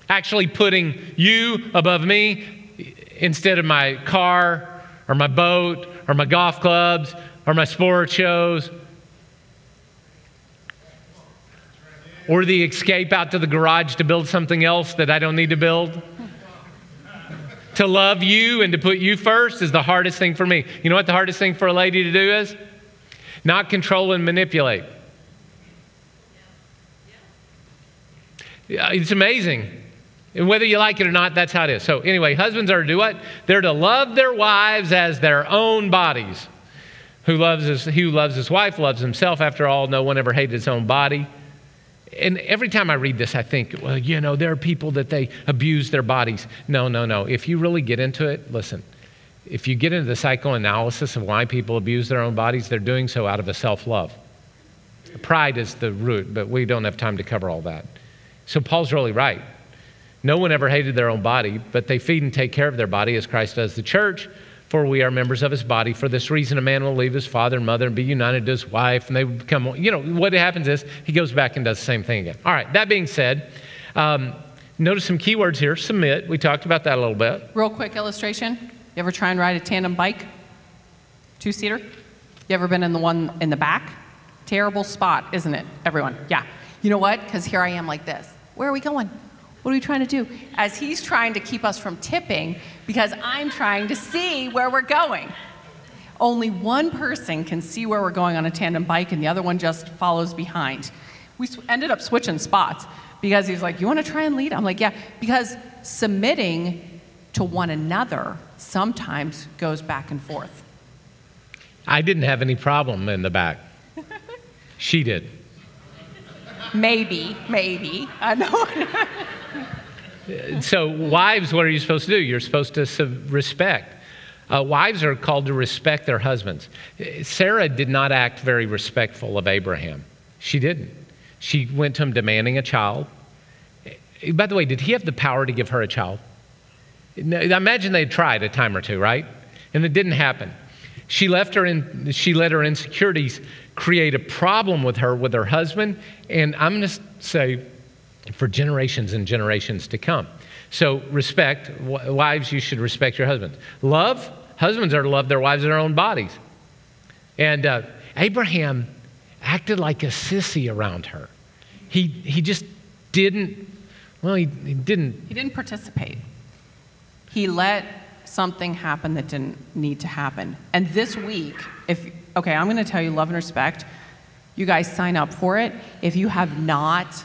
[SPEAKER 2] Actually, putting you above me instead of my car or my boat or my golf clubs or my sports shows or the escape out to the garage to build something else that I don't need to build. to love you and to put you first is the hardest thing for me. You know what the hardest thing for a lady to do is? Not control and manipulate. It's amazing. And whether you like it or not, that's how it is. So, anyway, husbands are to do what? They're to love their wives as their own bodies. Who loves his, who loves his wife loves himself. After all, no one ever hated his own body. And every time I read this, I think, well, you know, there are people that they abuse their bodies. No, no, no. If you really get into it, listen, if you get into the psychoanalysis of why people abuse their own bodies, they're doing so out of a self love. Pride is the root, but we don't have time to cover all that. So Paul's really right. No one ever hated their own body, but they feed and take care of their body as Christ does the church, for we are members of his body. For this reason, a man will leave his father and mother and be united to his wife, and they become, you know, what happens is he goes back and does the same thing again. All right, that being said, um, notice some keywords here submit. We talked about that a little bit.
[SPEAKER 3] Real quick illustration. You ever try and ride a tandem bike? Two seater? You ever been in the one in the back? Terrible spot, isn't it, everyone? Yeah. You know what? Because here I am like this. Where are we going? What are we trying to do? As he's trying to keep us from tipping because I'm trying to see where we're going. Only one person can see where we're going on a tandem bike, and the other one just follows behind. We ended up switching spots because he's like, You want to try and lead? I'm like, Yeah, because submitting to one another sometimes goes back and forth.
[SPEAKER 2] I didn't have any problem in the back. She did.
[SPEAKER 3] Maybe, maybe. I know.
[SPEAKER 2] So, wives, what are you supposed to do? You're supposed to sub- respect. Uh, wives are called to respect their husbands. Sarah did not act very respectful of Abraham. She didn't. She went to him demanding a child. Uh, By the way, did he have the power to give her a child? No, I imagine they tried a time or two, right? And it didn't happen. She left her in, she let her insecurities create a problem with her, with her husband, and I'm going to say for generations and generations to come. So, respect. Wives, you should respect your husbands. Love. Husbands are to love their wives in their own bodies. And uh, Abraham acted like a sissy around her. He, he just didn't, well, he, he didn't.
[SPEAKER 3] He didn't participate. He let something happen that didn't need to happen. And this week, if, okay, I'm going to tell you love and respect. You guys sign up for it. If you have not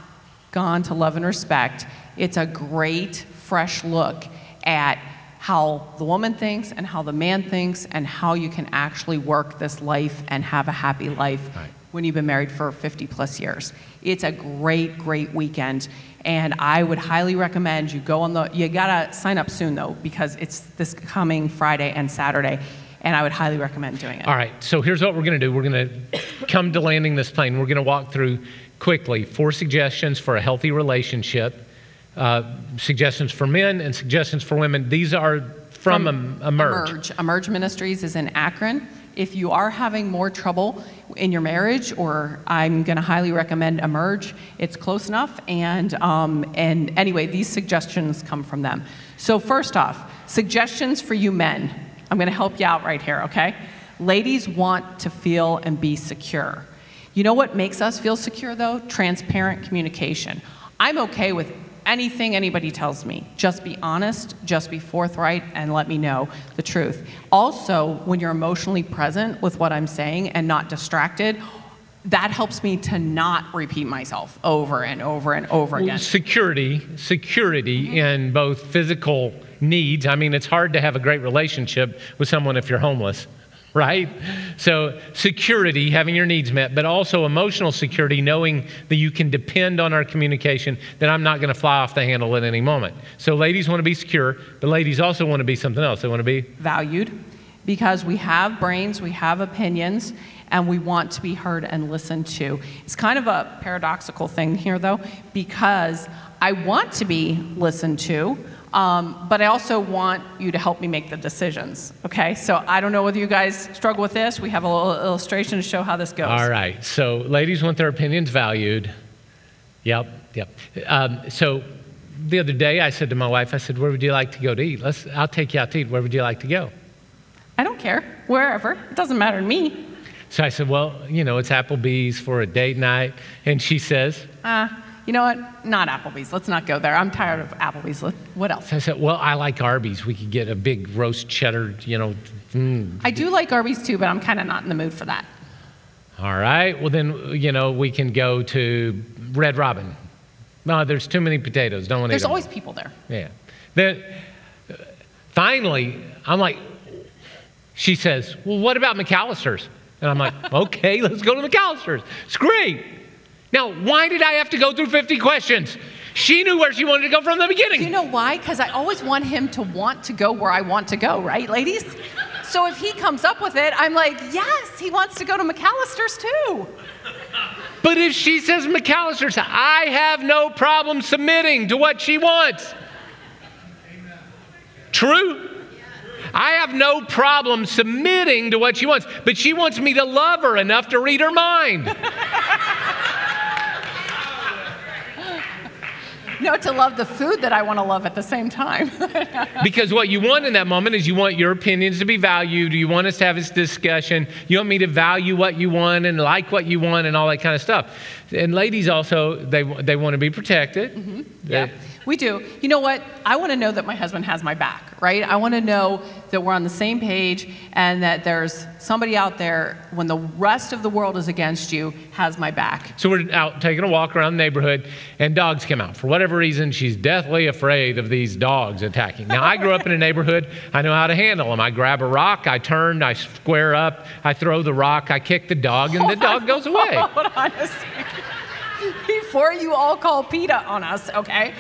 [SPEAKER 3] gone to love and respect, it's a great, fresh look at how the woman thinks and how the man thinks and how you can actually work this life and have a happy life
[SPEAKER 2] Right.
[SPEAKER 3] when you've been married for 50 plus years. It's a great, great weekend. And I would highly recommend you go on the, you gotta sign up soon though, because it's this coming Friday and Saturday. And I would highly recommend doing it.
[SPEAKER 2] All right, so here's what we're to do. We're to come to landing this plane. We're to walk through quickly four suggestions for a healthy relationship, uh, suggestions for men and suggestions for women. These are from, em- Emerge.
[SPEAKER 3] Emerge. Emerge Ministries is in Akron. If you are having more trouble in your marriage, or I'm going to highly recommend Emerge. It's close enough, and um, and anyway, these suggestions come from them. So first off, suggestions for you men. I'm going to help you out right here, okay? Ladies want to feel and be secure. You know what makes us feel secure though? Transparent communication. I'm okay with anything anybody tells me. Just be honest, just be forthright, and let me know the truth. Also, when you're emotionally present with what I'm saying and not distracted, that helps me to not repeat myself over and over and over again.
[SPEAKER 2] Security, security mm-hmm. in both physical needs. I mean, it's hard to have a great relationship with someone if you're homeless, right? So, security, having your needs met, but also emotional security, knowing that you can depend on our communication, that I'm not going to fly off the handle at any moment. So, ladies want to be secure, but ladies also want to be something else. They want to be
[SPEAKER 3] valued because we have brains, we have opinions, and we want to be heard and listened to. It's kind of a paradoxical thing here, though, because I want to be listened to. Um, but I also want you to help me make the decisions. Okay, so I don't know whether you guys struggle with this. We have a little illustration to show how this goes.
[SPEAKER 2] All right. So, ladies want their opinions valued. Yep, yep. Um, so, the other day, I said to my wife, I said, "Where would you like to go to eat? Let's. I'll take you out to eat. Where would you like to go?"
[SPEAKER 3] I don't care, wherever. It doesn't matter to me.
[SPEAKER 2] So I said, "Well, you know, it's Applebee's for a date night," and she says,
[SPEAKER 3] Uh, you know what? Not Applebee's. Let's not go there. I'm tired of Applebee's. What else?
[SPEAKER 2] "I said, well, I like Arby's. We could get a big roast cheddar, you know." Mm.
[SPEAKER 3] I do like Arby's too, but I'm kind of not in the mood for that.
[SPEAKER 2] All right. Well, then, you know, we can go to Red Robin. No, there's too many potatoes. Don't want to.
[SPEAKER 3] There's always people there.
[SPEAKER 2] Yeah. Then finally, I'm like, she says, Well, what about McAlister's? And I'm like, Okay, let's go to McAlister's. It's great. Now, why did I have to go through 50 questions? She knew where she wanted to go from the beginning.
[SPEAKER 3] Do you know why? Because I always want him to want to go where I want to go, right, ladies? So if he comes up with it, I'm like, yes, he wants to go to McAlister's too.
[SPEAKER 2] but if she says McAlister's, I have no problem submitting to what she wants. True? I have no problem submitting to what she wants, but she wants me to love her enough to read her mind.
[SPEAKER 3] No, to love the food that I want to love at the same time.
[SPEAKER 2] Because what you want in that moment is you want your opinions to be valued. You want us to have this discussion. You want me to value what you want and like what you want and all that kind of stuff. And ladies also, they, they want to be protected. Mm-hmm.
[SPEAKER 3] yeah, we do. You know what? I want to know that my husband has my back, right? I want to know that we're on the same page and that there's somebody out there when the rest of the world is against you has my back.
[SPEAKER 2] So we're out taking a walk around the neighborhood, and dogs come out. For whatever reason, she's deathly afraid of these dogs attacking. Now, I grew up in a neighborhood, I know how to handle them. I grab a rock, I turn, I square up, I throw the rock, I kick the dog, and the dog goes away.
[SPEAKER 3] Before you all call PETA on us, okay?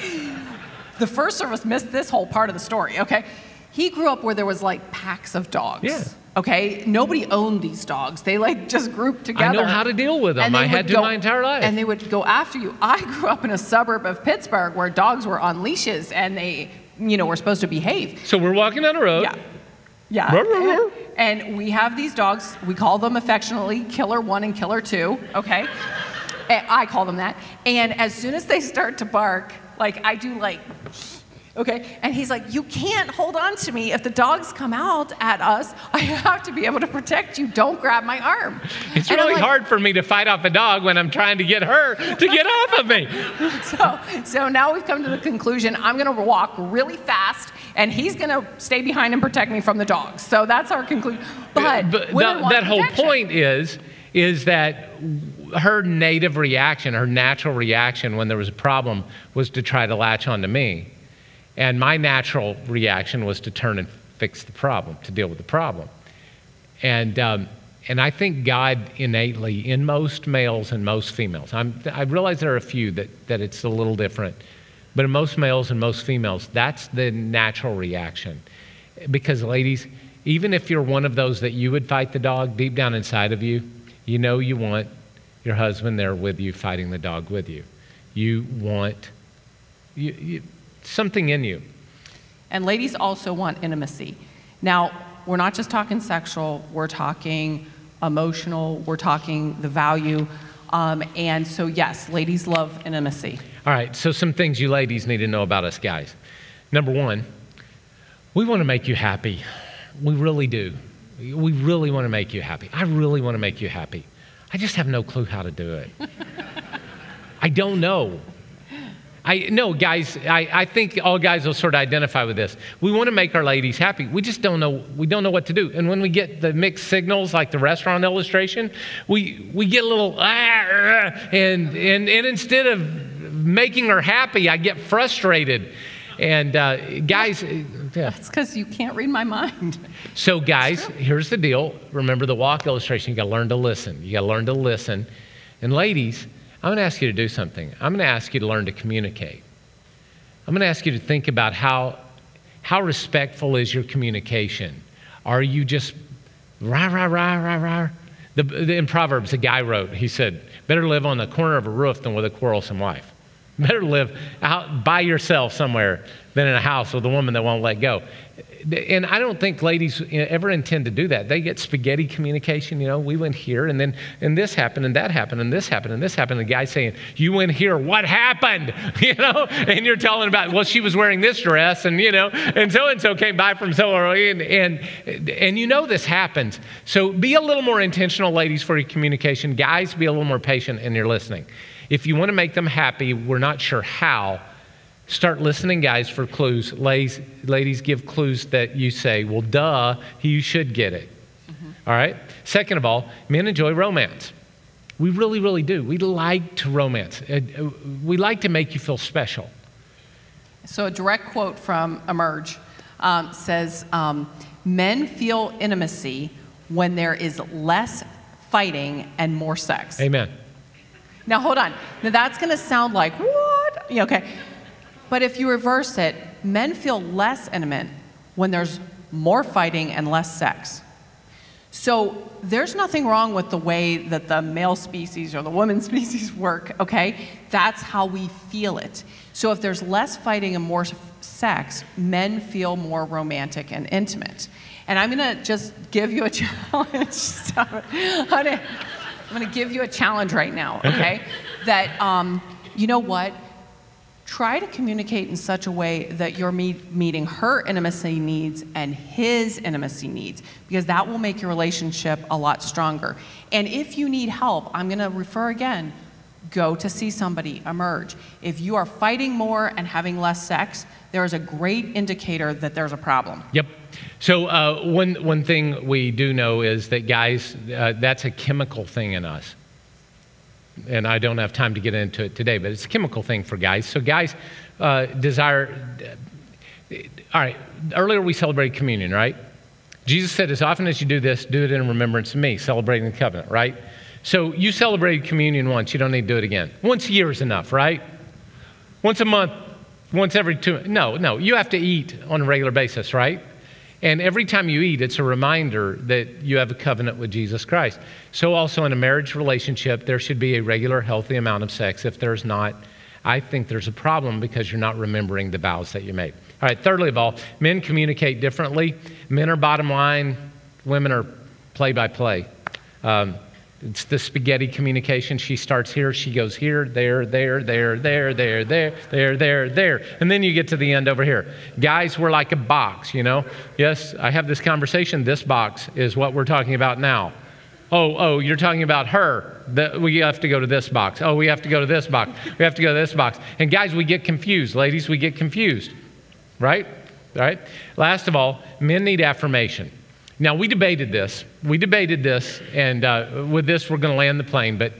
[SPEAKER 3] The first service missed this whole part of the story, okay? He grew up where there was like packs of dogs.
[SPEAKER 2] Yeah.
[SPEAKER 3] Okay, nobody owned these dogs. They like just grouped together.
[SPEAKER 2] I know how to deal with them. I had to my entire life.
[SPEAKER 3] And they would go after you. I grew up in a suburb of Pittsburgh where dogs were on leashes and they, you know, were supposed to behave.
[SPEAKER 2] So we're walking down the road.
[SPEAKER 3] Yeah. Yeah. And we have these dogs, we call them affectionately Killer One and Killer Two, okay? And I call them that. And as soon as they start to bark, like I do like, okay? And he's like, You can't hold on to me. If the dogs come out at us, I have to be able to protect you. Don't grab my arm.
[SPEAKER 2] It's
[SPEAKER 3] And
[SPEAKER 2] really
[SPEAKER 3] like,
[SPEAKER 2] hard for me to fight off a dog when I'm trying to get her to get off of me.
[SPEAKER 3] So, so now we've come to the conclusion I'm going to walk really fast, and he's going to stay behind and protect me from the dogs. So that's our conclusion. But,
[SPEAKER 2] But
[SPEAKER 3] women
[SPEAKER 2] the-
[SPEAKER 3] want
[SPEAKER 2] that whole
[SPEAKER 3] protection.
[SPEAKER 2] point is is that her native reaction, her natural reaction when there was a problem was to try to latch onto me. And my natural reaction was to turn and fix the problem, to deal with the problem. And, um, and I think God innately, in most males and most females, I'm, I realize there are a few that, that it's a little different, but in most males and most females, that's the natural reaction. Because, ladies, even if you're one of those that you would fight the dog, deep down inside of you, you know you want your husband there with you, fighting the dog with you. You want you, you, something in you.
[SPEAKER 3] And ladies also want intimacy. Now, we're not just talking sexual, we're talking emotional, we're talking the value. Um, and so, yes, ladies love intimacy.
[SPEAKER 2] All right, so some things you ladies need to know about us guys. Number one, we want to make you happy. We really do. We really want to make you happy. I really want to make you happy. I just have no clue how to do it. I don't know. I no, guys. I, I think all guys will sort of identify with this. We want to make our ladies happy. We just don't know. We don't know what to do. And when we get the mixed signals, like the restaurant illustration, we we get a little ah, ah, and and and instead of making her happy, I get frustrated. And uh, guys, yeah.
[SPEAKER 3] It's because you can't read my mind.
[SPEAKER 2] So, guys, here's the deal. Remember the walk illustration. You got to learn to listen. You got to learn to listen. And, ladies, I'm going to ask you to do something. I'm going to ask you to learn to communicate. I'm going to ask you to think about how, how respectful is your communication. Are you just rah, rah, rah, rah, rah? The, the, in Proverbs, a guy wrote, he said, Better live on the corner of a roof than with a quarrelsome wife. Better live out by yourself somewhere than in a house with a woman that won't let go. And I don't think ladies ever intend to do that. They get spaghetti communication. You know, we went here, and then and this happened, and that happened, and this happened, and this happened. The guy saying, "You went here. What happened?" You know, and you're telling about, well, she was wearing this dress, and you know, and so and so came by from so and and and you know this happens. So be a little more intentional, ladies, for your communication. Guys, be a little more patient in your listening. If you want to make them happy, we're not sure how. Start listening, guys, for clues. Ladies, ladies give clues that you say, well, duh, you should get it. All right? Second of all, men enjoy romance. We really, really do. We like to romance. Uh, uh, We like to make you feel special.
[SPEAKER 3] So, a direct quote from Emerge um, says um, Men feel intimacy when there is less fighting and more sex.
[SPEAKER 2] Amen.
[SPEAKER 3] Now, hold on. Now, that's going to sound like, what? Yeah, okay. But if you reverse it, men feel less intimate when there's more fighting and less sex. So there's nothing wrong with the way that the male species or the woman species work, okay? That's how we feel it. So if there's less fighting and more sex, men feel more romantic and intimate. And I'm gonna just give you a challenge. Stop it. Honey, I'm gonna give you a challenge right now, okay? that, um, you know what? try to communicate in such a way that you're meet, meeting her intimacy needs and his intimacy needs because that will make your relationship a lot stronger and if you need help i'm going to refer again go to see somebody emerge if you are fighting more and having less sex there is a great indicator that there's a problem
[SPEAKER 2] Yep. So uh, one one thing we do know is that guys, uh, that's a chemical thing in us, and I don't have time to get into it today, but it's a chemical thing for guys. So guys uh, desire. All right. Earlier we celebrated communion, right? Jesus said, "As often as you do this, do it in remembrance of me." Celebrating the covenant, right? So you celebrated communion once, you don't need to do it again. Once a year is enough, right? Once a month, once every two. No, no, you have to eat on a regular basis, right? And every time you eat, it's a reminder that you have a covenant with Jesus Christ. So, also in a marriage relationship, there should be a regular, healthy amount of sex. If there's not, I think there's a problem because you're not remembering the vows that you made. All right, thirdly of all, men communicate differently. Men are bottom line, women are play by play. Um, it's the spaghetti communication. She starts here, she goes here, there, there, there, there, there, there, there, there, there. And then you get to the end over here. Guys, we're like a box, you know? Yes, I have this conversation. This box is what we're talking about now. Oh, oh, you're talking about her. The, we have to go to this box. Oh, we have to go to this box. We have to go to this box. And guys, we get confused. Ladies, we get confused. Right? Right? Last of all, men need affirmation. Now, we debated this. We debated this, and uh, with this, we're going to land the plane, but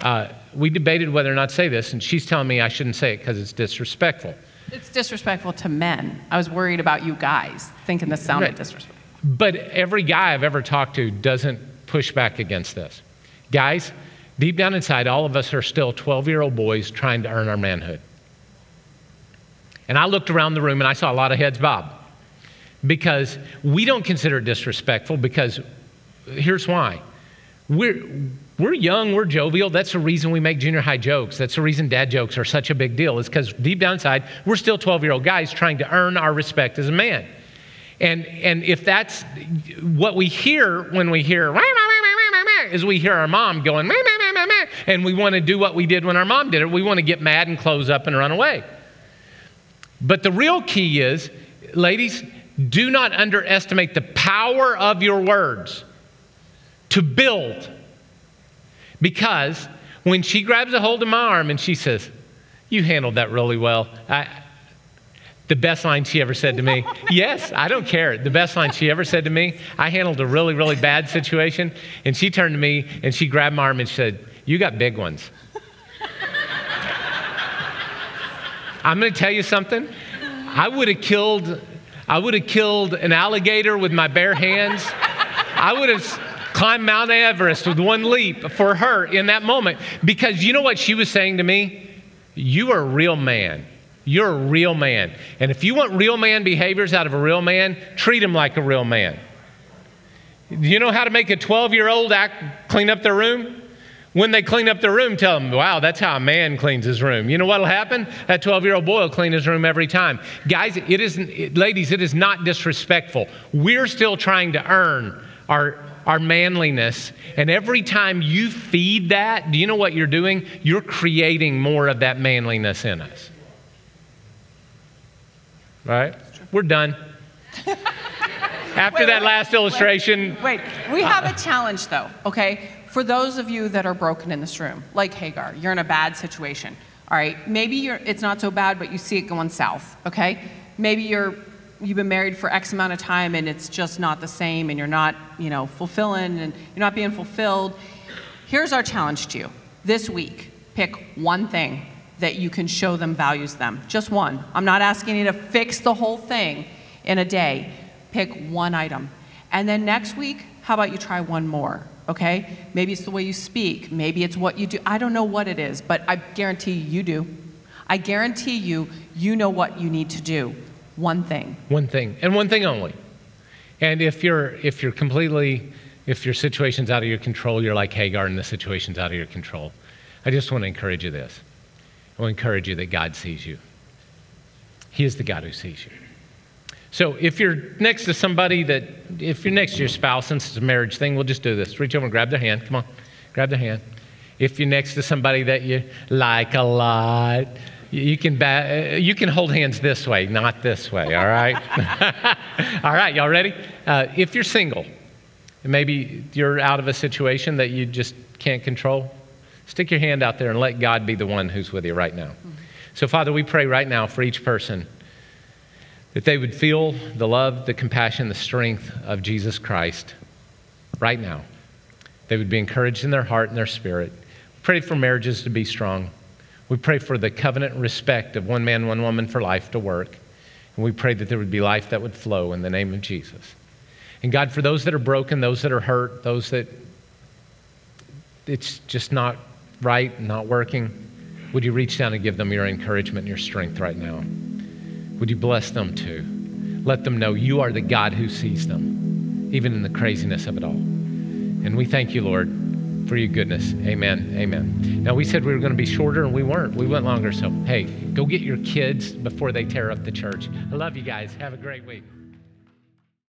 [SPEAKER 2] uh, we debated whether or not to say this, and she's telling me I shouldn't say it because it's disrespectful.
[SPEAKER 3] it's disrespectful to men i was worried about you guys thinking this sounded
[SPEAKER 2] Right.
[SPEAKER 3] disrespectful
[SPEAKER 2] But every guy I've ever talked to doesn't push back against this. Guys, deep down inside, all of us are still 12 year old boys trying to earn our manhood. And I looked around the room and I saw a lot of heads bob because we don't consider it disrespectful because here's why. We're, we're young, we're jovial. That's the reason we make junior high jokes. That's the reason dad jokes are such a big deal, is because deep down inside, we're still 12 year old guys trying to earn our respect as a man. And, and if that's what we hear when we hear, is we hear our mom going, and we want to do what we did when our mom did it. We want to get mad and close up and run away. But the real key is, ladies, do not underestimate the power of your words to build. Because when she grabs a hold of my arm and she says, You handled that really well. I, the best line she ever said to me, yes, I don't care. The best line she ever said to me, I handled a really, really bad situation. And she turned to me and she grabbed my arm and she said, You got big ones. I'm going to tell you something. I would have killed, I would have killed an alligator with my bare hands. I would have climbed Mount Everest with one leap for her in that moment. Because you know what she was saying to me? You are a real man. You're a real man. And if you want real man behaviors out of a real man, treat him like a real man. Do you know how to make a 12 year old act clean up their room? When they clean up their room, tell them, wow, that's how a man cleans his room. You know what'll happen? That 12 year old boy will clean his room every time. Guys, it isn't, ladies, it is not disrespectful. We're still trying to earn our, our manliness. And every time you feed that, do you know what you're doing? You're creating more of that manliness in us. Right? We're done. After
[SPEAKER 3] Wait,
[SPEAKER 2] that
[SPEAKER 3] wait,
[SPEAKER 2] last illustration,
[SPEAKER 3] Wait, we uh, have a challenge though, okay? For those of you that are broken in this room, like Hagar, you're in a bad situation. All right, maybe it's not so bad, but you see it going south, okay? Maybe you're, you've been married for X amount of time and it's just not the same and you're not, you know, fulfilling and you're not being fulfilled. Here's our challenge to you. This week, pick one thing that you can show them values them. Just one. I'm not asking you to fix the whole thing in a day. Pick one item. And then next week, how about you try one more? Okay? Maybe it's the way you speak. Maybe it's what you do. I don't know what it is, but I guarantee you do. I guarantee you, you know what you need to do. One thing.
[SPEAKER 2] one thing, and one thing only. And if you're if you're completely if your situation's out of your control, you're like Hagar and the situation's out of your control. I just want to encourage you this. I want to encourage you that God sees you. He is the God who sees you. So if you're next to somebody that, if you're next to your spouse, since it's a marriage thing, we'll just do this. Reach over and grab their hand. Come on, grab their hand. If you're next to somebody that you like a lot, you can, ba- uh, you can hold hands this way, not this way, all right? all right, y'all ready? Uh, if you're single, and maybe you're out of a situation that you just can't control, stick your hand out there and let God be the one who's with you right now. So, Father, we pray right now for each person that they would feel the love, the compassion, the strength of Jesus Christ right now. They would be encouraged in their heart and their spirit. We Pray for marriages to be strong. We pray for the covenant respect of one man, one woman for life to work. And we pray that there would be life that would flow in the name of Jesus. And God, for those that are broken, those that are hurt, those that it's just not right, not working, would you reach down and give them your encouragement and your strength right now? Would you bless them too? Let them know you are the God who sees them, even in the craziness of it all. And we thank you, Lord, for your goodness. Amen. Amen. Now, we said we were going to be shorter, and we weren't. We went longer. So, hey, go get your kids before they tear up the church. I love you guys. Have a great week.